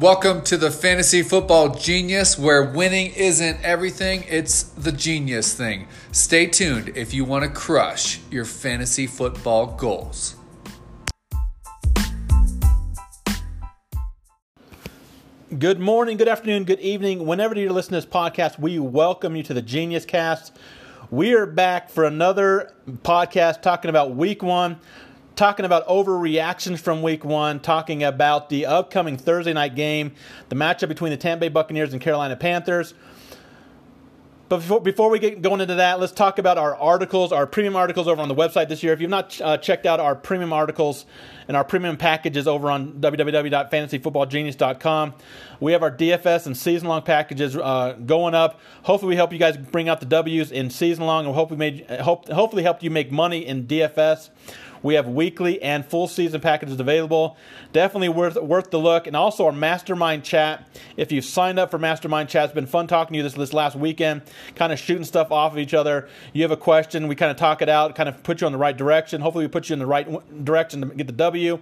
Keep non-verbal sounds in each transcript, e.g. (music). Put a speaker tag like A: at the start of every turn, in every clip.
A: Welcome to the Fantasy Football Genius, where winning isn't everything, it's the genius thing. Stay tuned if you want to crush your fantasy football goals.
B: Good morning, good afternoon, good evening. Whenever you're listening to this podcast, we welcome you to the Genius Cast. We are back for another podcast talking about week one talking about overreactions from week one, talking about the upcoming Thursday night game, the matchup between the Tampa Bay Buccaneers and Carolina Panthers. But before, before we get going into that, let's talk about our articles, our premium articles over on the website this year. If you've not uh, checked out our premium articles and our premium packages over on www.fantasyfootballgenius.com, we have our DFS and season long packages uh, going up. Hopefully, we help you guys bring out the W's in season long, and hope we made hope, hopefully helped you make money in DFS. We have weekly and full season packages available. Definitely worth worth the look. And also our mastermind chat. If you've signed up for mastermind chat, it's been fun talking to you this this last weekend, kind of shooting stuff off of each other. You have a question, we kind of talk it out, kind of put you on the right direction. Hopefully, we put you in the right direction to get the W.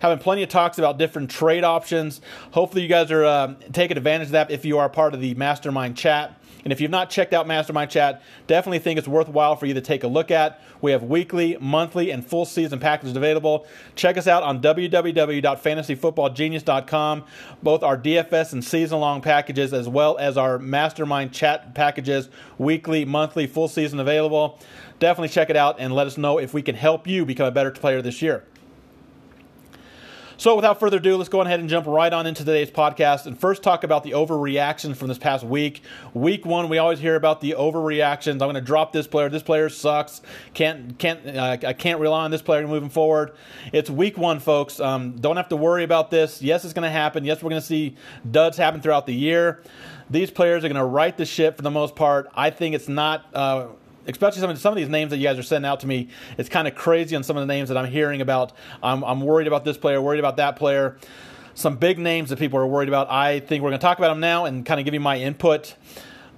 B: Having plenty of talks about different trade options. Hopefully, you guys are uh, taking advantage of that if you are part of the mastermind chat. And if you've not checked out Mastermind Chat, definitely think it's worthwhile for you to take a look at. We have weekly, monthly, and full season packages available. Check us out on www.fantasyfootballgenius.com. Both our DFS and season long packages, as well as our Mastermind Chat packages, weekly, monthly, full season available. Definitely check it out and let us know if we can help you become a better player this year. So, without further ado, let's go ahead and jump right on into today's podcast and first talk about the overreactions from this past week. Week one, we always hear about the overreactions. I'm going to drop this player. This player sucks. Can't can't uh, I can't rely on this player moving forward. It's week one, folks. Um, don't have to worry about this. Yes, it's going to happen. Yes, we're going to see duds happen throughout the year. These players are going to right the ship for the most part. I think it's not. Uh, especially some of, some of these names that you guys are sending out to me. It's kind of crazy on some of the names that I'm hearing about. I'm, I'm worried about this player, worried about that player. Some big names that people are worried about. I think we're going to talk about them now and kind of give you my input.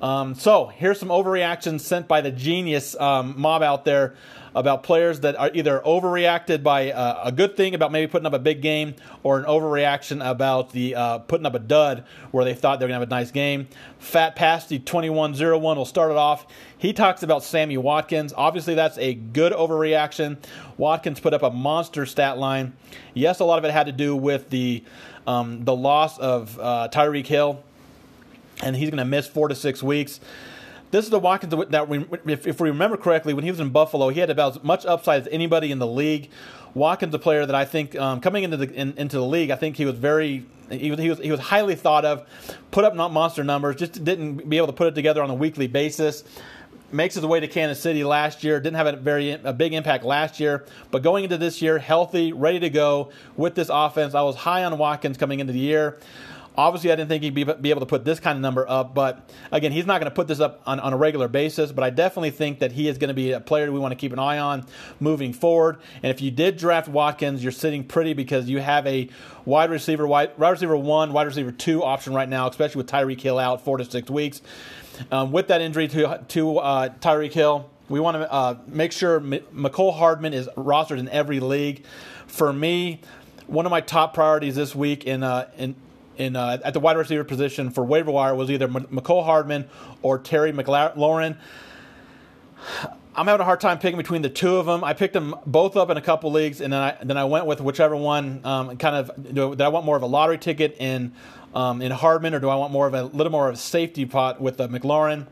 B: Um, so here's some overreactions sent by the genius um, mob out there about players that are either overreacted by uh, a good thing about maybe putting up a big game or an overreaction about the uh, putting up a dud where they thought they were going to have a nice game. Fat Pasty 2101 will start it off. He talks about Sammy Watkins. Obviously, that's a good overreaction. Watkins put up a monster stat line. Yes, a lot of it had to do with the um, the loss of uh, Tyreek Hill, and he's going to miss four to six weeks. This is the Watkins that, we, if, if, we remember correctly, when he was in Buffalo, he had about as much upside as anybody in the league. Watkins, a player that I think um, coming into the in, into the league, I think he was very he was, he was he was highly thought of. Put up not monster numbers, just didn't be able to put it together on a weekly basis. Makes his way to Kansas City last year. Didn't have a very a big impact last year, but going into this year, healthy, ready to go with this offense. I was high on Watkins coming into the year. Obviously, I didn't think he'd be, be able to put this kind of number up, but again, he's not going to put this up on, on a regular basis. But I definitely think that he is going to be a player we want to keep an eye on moving forward. And if you did draft Watkins, you're sitting pretty because you have a wide receiver, wide, wide receiver one, wide receiver two option right now, especially with Tyreek Hill out four to six weeks. Um, with that injury to, to uh, Tyreek Hill, we want to uh, make sure M- Mecole Hardman is rostered in every league. For me, one of my top priorities this week in uh, in in uh, at the wide receiver position for waiver wire was either M- Mecole Hardman or Terry McLaurin. I'm having a hard time picking between the two of them. I picked them both up in a couple leagues, and then I then I went with whichever one. Um, kind of did I want more of a lottery ticket in um, in Hardman, or do I want more of a little more of a safety pot with the McLaurin?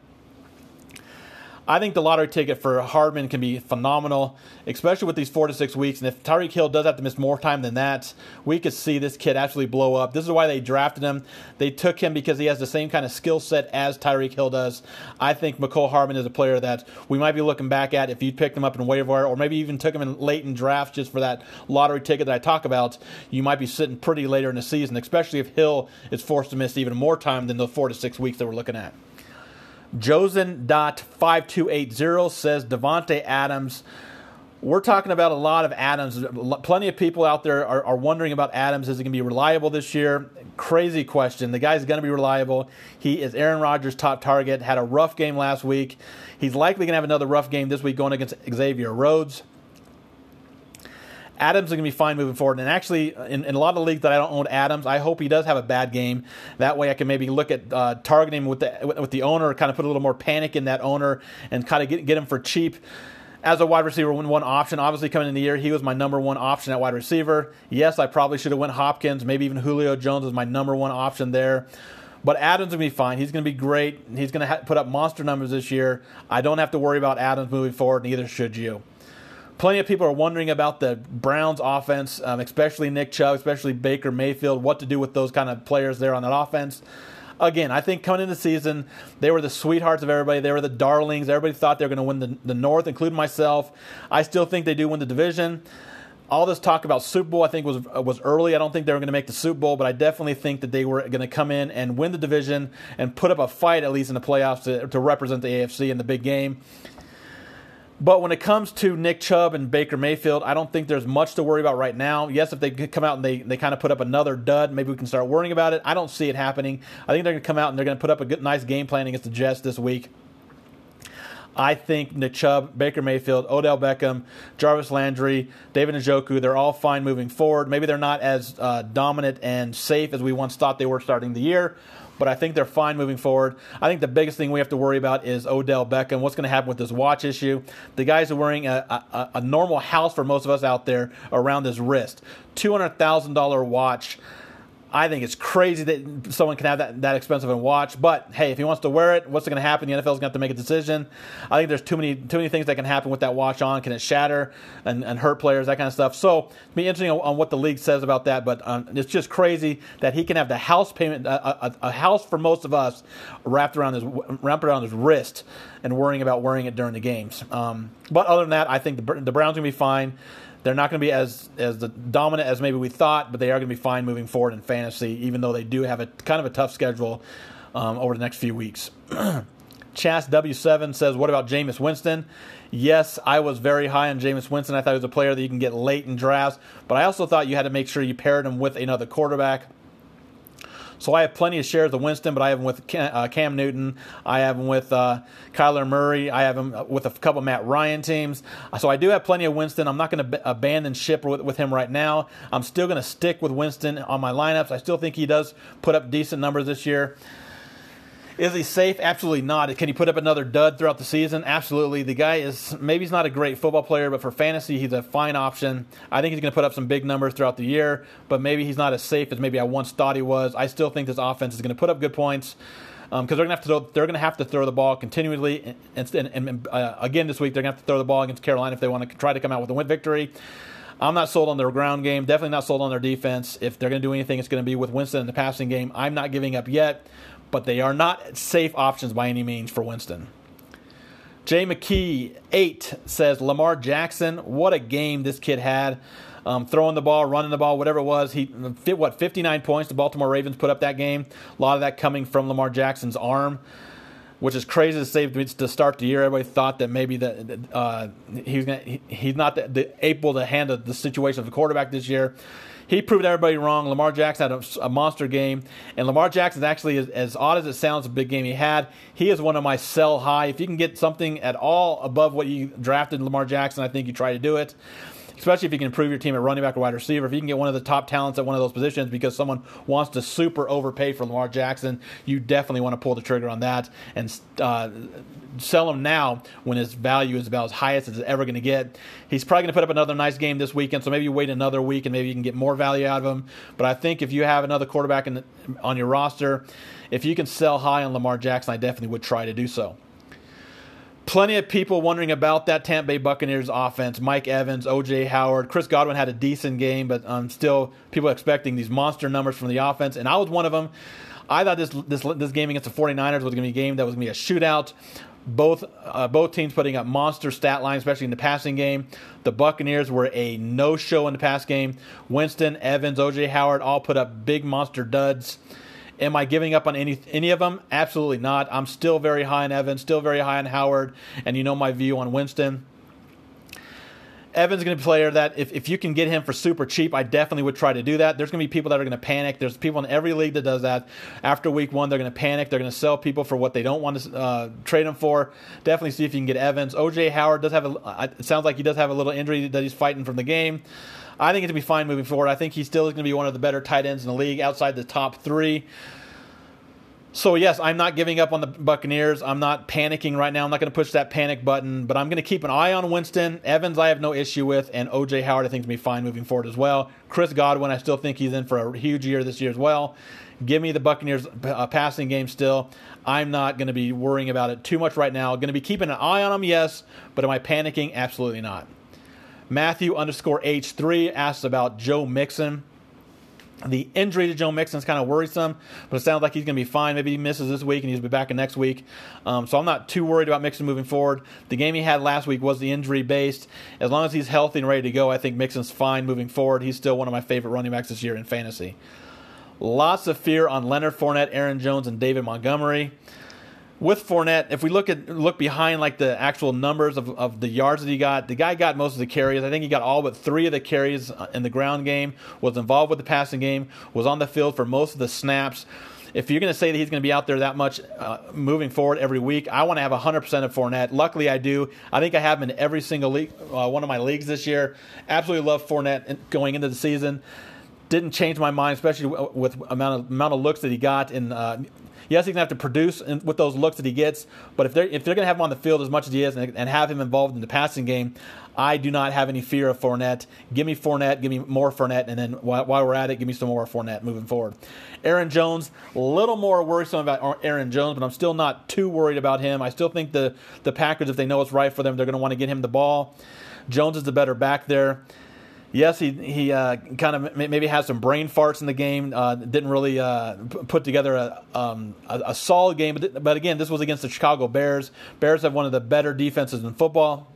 B: I think the lottery ticket for Hardman can be phenomenal, especially with these four to six weeks. And if Tyreek Hill does have to miss more time than that, we could see this kid absolutely blow up. This is why they drafted him. They took him because he has the same kind of skill set as Tyreek Hill does. I think Mecole Hardman is a player that we might be looking back at if you picked him up in waiver or maybe even took him in late in drafts just for that lottery ticket that I talk about. You might be sitting pretty later in the season, especially if Hill is forced to miss even more time than the four to six weeks that we're looking at. Josen.5280 says Davante Adams. We're talking about a lot of Adams. Plenty of people out there are, are wondering about Adams. Is he going to be reliable this year? Crazy question. The guy's going to be reliable. He is Aaron Rodgers' top target. Had a rough game last week. He's likely going to have another rough game this week going against Xavier Rhodes. Adams is going to be fine moving forward. And actually, in, in, a lot of leagues that I don't own Adams, I hope he does have a bad game. That way, I can maybe look at uh, targeting with the with the owner, kind of put a little more panic in that owner, and kind of get get him for cheap. As a wide receiver, one, option. Obviously, coming in the year, he was my number one option at wide receiver. Yes, I probably should have went Hopkins, maybe even Julio Jones was my number one option there. But Adams will be fine. He's going to be great. He's going to ha- put up monster numbers this year. I don't have to worry about Adams moving forward, neither should you plenty of people are wondering about the Browns offense, um, especially Nick Chubb, especially Baker Mayfield, what to do with those kind of players there on that offense. Again, I think coming into the season, they were the sweethearts of everybody. They were the darlings. Everybody thought they were going to win the, the North, including myself. I still think they do win the division. All this talk about Super Bowl, I think, was was early. I don't think they were going to make the Super Bowl, but I definitely think that they were going to come in and win the division and put up a fight, at least in the playoffs, to, to represent the AFC in the big game. But when it comes to Nick Chubb and Baker Mayfield, I don't think there's much to worry about right now. Yes, if they come out and they, they kind of put up another dud, maybe we can start worrying about it. I don't see it happening. I think they're going to come out and they're going to put up a good, nice game plan against the Jets this week. I think Nick Chubb, Baker Mayfield, Odell Beckham, Jarvis Landry, David Njoku, they're all fine moving forward. Maybe they're not as uh, dominant and safe as we once thought they were starting the year, but I think they're fine moving forward. I think the biggest thing we have to worry about is Odell Beckham. What's going to happen with this watch issue? The guy's are wearing a, a, a normal house for most of us out there around his wrist. $200,000 watch. I think it's crazy that someone can have that, that expensive and watch. But hey, if he wants to wear it, what's going to happen? The NFL's going to have to make a decision. I think there's too many too many things that can happen with that watch on. Can it shatter and, and hurt players? That kind of stuff. So it'll be interesting on, what the league says about that. But um, it's just crazy that he can have the house payment, a, a, a, house for most of us, wrapped around his wrapped around his wrist, and worrying about wearing it during the games. Um, but other than that, I think the, the Browns going to be fine. They're not going to be as as the dominant as maybe we thought, but they are going to be fine moving forward in fantasy, even though they do have a kind of a tough schedule um, over the next few weeks. (clears throat) Chas W7 says, What about Jameis Winston? Yes, I was very high on Jameis Winston. I thought he was a player that you can get late in drafts, but I also thought you had to make sure you paired him with another quarterback. So I have plenty of shares of Winston, but I have him with uh, Cam Newton. I have him with uh, Kyler Murray. I have him with a couple Matt Ryan teams. So I do have plenty of Winston. I'm not going to abandon ship with, with him right now. I'm still going to stick with Winston on my lineups. I still think he does put up decent numbers this year. Is he safe? Absolutely not. Can he put up another dud throughout the season? Absolutely. The guy is maybe he's not a great football player, but for fantasy, he's a fine option. I think he's going to put up some big numbers throughout the year, but maybe he's not as safe as maybe I once thought he was. I still think this offense is going to put up good points because um, they're going to have to throw, they're going to have to throw the ball continually. And, and, and uh, again this week, they're going to have to throw the ball against Carolina if they want to try to come out with a win victory. I'm not sold on their ground game. Definitely not sold on their defense. If they're going to do anything, it's going to be with Winston in the passing game. I'm not giving up yet but they are not safe options by any means for Winston. Jay McKee, eight, says Lamar Jackson, what a game this kid had. Um, throwing the ball, running the ball, whatever it was. He fit what 59 points. The Baltimore Ravens put up that game. A lot of that coming from Lamar Jackson's arm, which is crazy to say to start the year. Everybody thought that maybe that uh, gonna, he, he's not the, the, able to handle the situation of the quarterback this year he proved everybody wrong. Lamar Jackson had a, a monster game, and Lamar Jackson is actually, as, odd as it sounds, a big game he had. He is one of my sell high. If you can get something at all above what you drafted Lamar Jackson, I think you try to do it especially if you can improve your team at running back or wide receiver. If you can get one of the top talents at one of those positions because someone wants to super overpay for Lamar Jackson, you definitely want to pull the trigger on that and uh, sell him now when his value is about as highest as it's ever going to get. He's probably going to put up another nice game this weekend, so maybe you wait another week and maybe you can get more value out of him. But I think if you have another quarterback the, on your roster, if you can sell high on Lamar Jackson, I definitely would try to do so. Plenty of people wondering about that Tampa Bay Buccaneers offense. Mike Evans, OJ Howard, Chris Godwin had a decent game, but um, still people expecting these monster numbers from the offense, and I was one of them. I thought this this this game against the 49ers was going to be a game that was going to be a shootout. Both uh, both teams putting up monster stat lines, especially in the passing game. The Buccaneers were a no show in the pass game. Winston, Evans, OJ Howard all put up big monster duds. Am I giving up on any any of them? Absolutely not. I'm still very high on Evans, still very high on Howard, and you know my view on Winston. Evans going to be a player that if, if you can get him for super cheap, I definitely would try to do that. There's going to be people that are going to panic. There's people in every league that does that. After week one, they're going to panic. They're going to sell people for what they don't want to uh, trade them for. Definitely see if you can get Evans. OJ Howard does have a. It sounds like he does have a little injury that he's fighting from the game. I think it's going to be fine moving forward. I think he still is going to be one of the better tight ends in the league outside the top three. So yes, I'm not giving up on the Buccaneers. I'm not panicking right now. I'm not going to push that panic button, but I'm going to keep an eye on Winston. Evans, I have no issue with, and OJ Howard, I think, is going to be fine moving forward as well. Chris Godwin, I still think he's in for a huge year this year as well. Give me the Buccaneers uh, passing game still. I'm not going to be worrying about it too much right now. Going to be keeping an eye on them, yes, but am I panicking? Absolutely not. Matthew underscore H3 asks about Joe Mixon. The injury to Joe Mixon is kind of worrisome, but it sounds like he's going to be fine. Maybe he misses this week and he'll be back in next week. Um, so I'm not too worried about Mixon moving forward. The game he had last week was the injury based. As long as he's healthy and ready to go, I think Mixon's fine moving forward. He's still one of my favorite running backs this year in fantasy. Lots of fear on Leonard Fournette, Aaron Jones, and David Montgomery with Fournette, if we look at look behind like the actual numbers of, of the yards that he got, the guy got most of the carries. I think he got all but three of the carries uh, in the ground game. Was involved with the passing game. Was on the field for most of the snaps. If you're going to say that he's going to be out there that much uh, moving forward every week, I want to have 100% of Fournette. Luckily, I do. I think I have him in every single league, uh, one of my leagues this year. Absolutely love Fournette going into the season didn't change my mind, especially with amount of amount of looks that he got And uh, yes, he's gonna have to produce with those looks that he gets. But if they're if they're gonna have him on the field as much as he is and, and have him involved in the passing game, I do not have any fear of Fournette. Give me Fournette, give me more Fournette, and then while, while we're at it, give me some more Fournette moving forward. Aaron Jones, a little more worrisome about Aaron Jones, but I'm still not too worried about him. I still think the the Packers, if they know it's right for them, they're to want to get him the ball. Jones is the better back there yes, he he uh, kind of maybe has some brain farts in the game. Uh, didn't really uh, put together a, um, a, a solid game, but but again, this was against the Chicago Bears. Bears have one of the better defenses in football.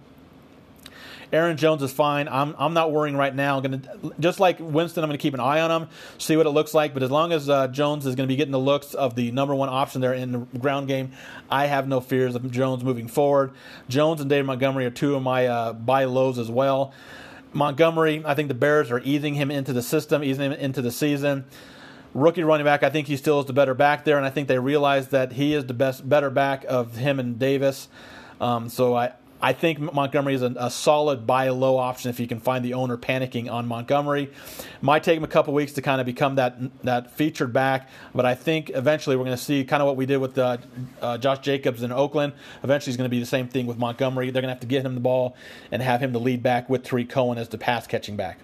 B: Aaron Jones is fine. I'm I'm not worrying right now. I'm gonna just like Winston. I'm gonna keep an eye on him, see what it looks like. But as long as uh, Jones is gonna be getting the looks of the number one option there in the ground game, I have no fears of Jones moving forward. Jones and David Montgomery are two of my uh, buy lows as well. Montgomery, I think the Bears are easing him into the system, easing him into the season. Rookie running back, I think he still is the better back there, and I think they realize that he is the best, better back of him and Davis. Um, so I, I think Montgomery is a, a, solid buy low option if you can find the owner panicking on Montgomery. Might take him a couple weeks to kind of become that that featured back, but I think eventually we're going to see kind of what we did with uh, uh, Josh Jacobs in Oakland. Eventually, it's going to be the same thing with Montgomery. They're going to have to get him the ball and have him the lead back with Tarik Cohen as the pass catching back.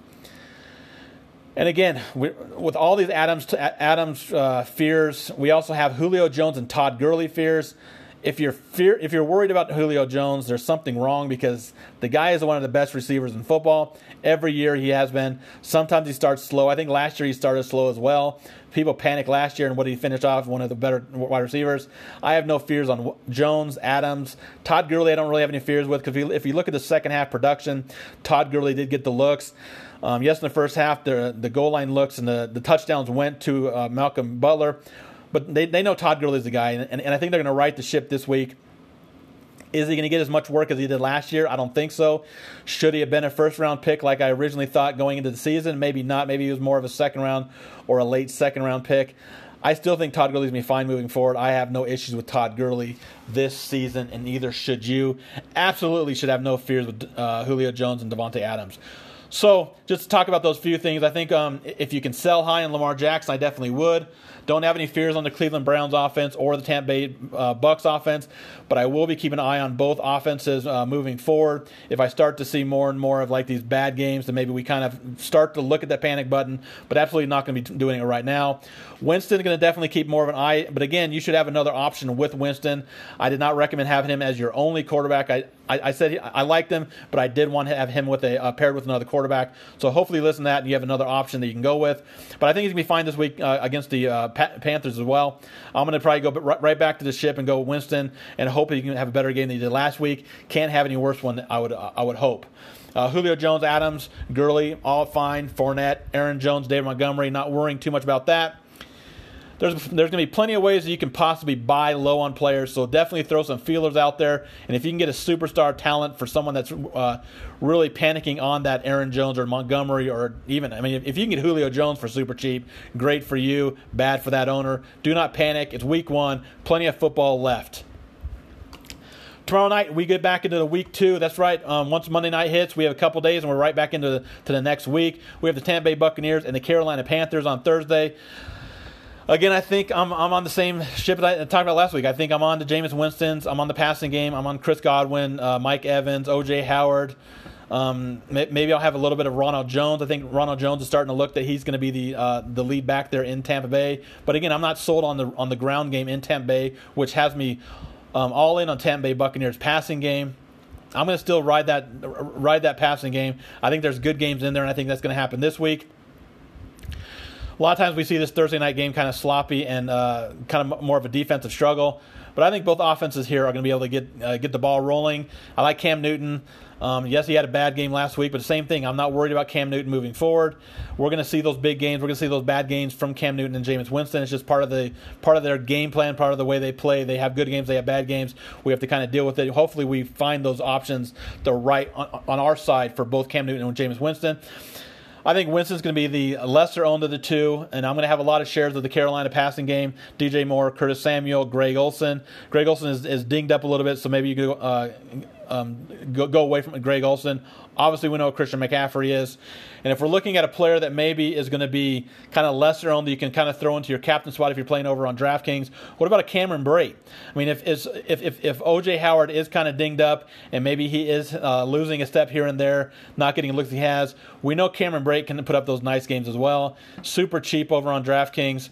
B: And again, we, with all these Adams Adams uh, fears, we also have Julio Jones and Todd Gurley fears if you're fear, if you're worried about Julio Jones, there's something wrong because the guy is one of the best receivers in football. Every year he has been. Sometimes he starts slow. I think last year he started slow as well. People panicked last year and what he finished off one of the better wide receivers. I have no fears on Jones, Adams, Todd Gurley. I don't really have any fears with because if you look at the second half production, Todd Gurley did get the looks. Um, yes, in the first half, the the goal line looks and the, the touchdowns went to uh, Malcolm Butler. But they, they know Todd Gurley is the guy, and, and I think they're going to right the ship this week. Is he going to get as much work as he did last year? I don't think so. Should he have been a first round pick like I originally thought going into the season? Maybe not. Maybe he was more of a second round or a late second round pick. I still think Todd Gurley's going to be fine moving forward. I have no issues with Todd Gurley this season, and neither should you. Absolutely should have no fears with uh, Julio Jones and Davante Adams. So, just to talk about those few things, I think um, if you can sell high on Lamar Jackson, I definitely would. Don't have any fears on the Cleveland Browns offense or the Tampa Bay uh, Bucks offense, but I will be keeping an eye on both offenses uh, moving forward. If I start to see more and more of like these bad games, then maybe we kind of start to look at that panic button, but absolutely not going to be doing it right now. Winston going to definitely keep more of an eye, but again, you should have another option with Winston. I did not recommend having him as your only quarterback. I, I, I said I liked him, but I did want to have him with a uh, paired with another quarterback. So hopefully, listen to that, and you have another option that you can go with. But I think he's gonna be fine this week uh, against the uh, Panthers as well. I'm gonna probably go right back to the ship and go Winston, and hope he can have a better game than he did last week. Can't have any worse one. I would I would hope. Uh, Julio Jones, Adams, Gurley, all fine. Fournette, Aaron Jones, David Montgomery, not worrying too much about that there's there's going to be plenty of ways that you can possibly buy low on players. So definitely throw some feelers out there. And if you can get a superstar talent for someone that's uh, really panicking on that Aaron Jones or Montgomery or even I mean if you can get Julio Jones for super cheap, great for you, bad for that owner. Do not panic. It's week one. Plenty of football left. tomorrow night we get back into the week two. That's right. Um, once Monday night hits, we have a couple days and we're right back into the, to the next week. We have the Tampa Bay Buccaneers and the Carolina Panthers on Thursday. Again, I think I'm, I'm on the same ship that I talked about last week. I think I'm on the Jameis Winston's. I'm on the passing game. I'm on Chris Godwin, uh, Mike Evans, O.J. Howard. Um, maybe I'll have a little bit of Ronald Jones. I think Ronald Jones is starting to look that he's going to be the uh, the lead back there in Tampa Bay. But again, I'm not sold on the on the ground game in Tampa Bay, which has me um, all in on Tampa Bay Buccaneers passing game. I'm going to still ride that ride that passing game. I think there's good games in there, and I think that's going to happen this week. A lot of times we see this Thursday night game kind of sloppy and uh, kind of more of a defensive struggle. But I think both offenses here are going to be able to get uh, get the ball rolling. I like Cam Newton. Um, yes, he had a bad game last week, but same thing. I'm not worried about Cam Newton moving forward. We're going to see those big games. We're going to see those bad games from Cam Newton and Jameis Winston. It's just part of the part of their game plan, part of the way they play. They have good games, they have bad games. We have to kind of deal with it. Hopefully, we find those options the right on, on our side for both Cam Newton and Jameis Winston. I think Winston's going to be the lesser owned of the two, and I'm going to have a lot of shares of the Carolina passing game. DJ Moore, Curtis Samuel, Greg Olsen. Greg Olsen is, is dinged up a little bit, so maybe you could uh, um, go, go away from Greg Olsen. Obviously, we know what Christian McCaffrey is. And if we're looking at a player that maybe is going to be kind of lesser owned that you can kind of throw into your captain spot if you're playing over on DraftKings, what about a Cameron Brate? I mean, if if if, if OJ Howard is kind of dinged up and maybe he is uh, losing a step here and there, not getting the looks he has, we know Cameron Brate can put up those nice games as well. Super cheap over on DraftKings.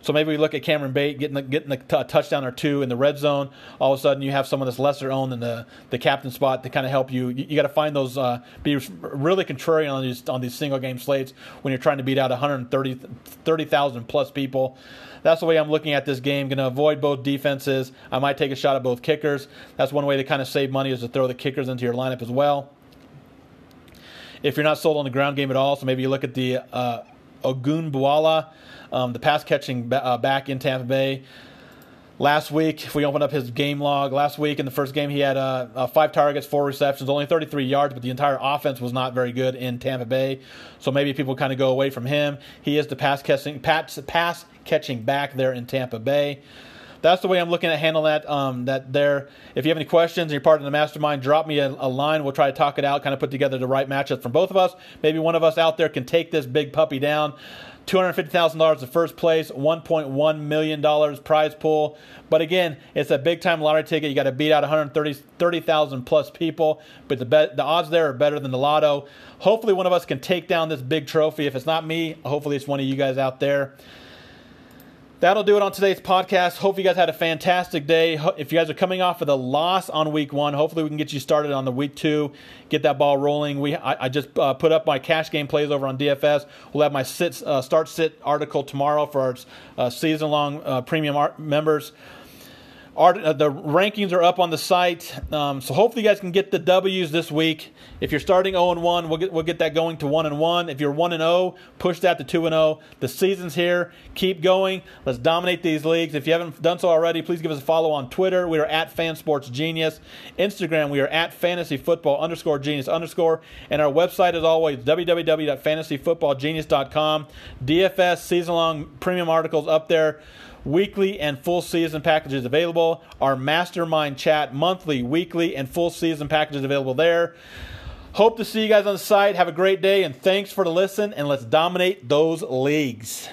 B: So maybe we look at Cameron Brate getting the, getting a t- touchdown or two in the red zone. All of a sudden, you have someone that's lesser owned than the, the captain spot to kind of help you. You, you got to find those, uh, be really contrarian on these on these single game slates when you're trying to beat out 130 30,000 plus people. That's the way I'm looking at this game. Going to avoid both defenses. I might take a shot at both kickers. That's one way to kind of save money is to throw the kickers into your lineup as well. If you're not sold on the ground game at all, so maybe you look at the uh, um, the pass catching uh, back in Tampa Bay. Last week, if we open up his game log, last week in the first game, he had uh, uh, five targets, four receptions, only 33 yards, but the entire offense was not very good in Tampa Bay. So maybe people kind of go away from him. He is the pass catching, pass, pass catching back there in Tampa Bay that's the way I'm looking at handling that. Um, that there. If you have any questions and you're part of the mastermind, drop me a, a, line. We'll try to talk it out, kind of put together the right matchup from both of us. Maybe one of us out there can take this big puppy down. $250,000 the first place, $1.1 million prize pool. But again, it's a big time lottery ticket. You got to beat out 130,000 plus people. But the, the odds there are better than the lotto. Hopefully, one of us can take down this big trophy. If it's not me, hopefully, it's one of you guys out there. That'll do it on today's podcast. Hope you guys had a fantastic day. If you guys are coming off of the loss on week one, hopefully we can get you started on the week two, get that ball rolling. We I, I just uh, put up my cash game plays over on DFS. We'll have my sit uh, start sit article tomorrow for our uh, season long uh, premium members. Our, uh, the rankings are up on the site, um, so hopefully you guys can get the W's this week. If you're starting 0 and 1, we'll get we'll get that going to 1 and 1. If you're 1 and 0, push that to 2 and 0. The season's here. Keep going. Let's dominate these leagues. If you haven't done so already, please give us a follow on Twitter. We are at FanSportsGenius. Instagram, we are at FantasyFootball underscore Genius underscore. And our website, as always, www.fantasyfootballgenius.com. DFS season long premium articles up there weekly and full season packages available. Our mastermind chat, monthly, weekly, and full season packages available there. Hope to see you guys on the site. Have a great day, and thanks for the listen. And let's dominate those leagues.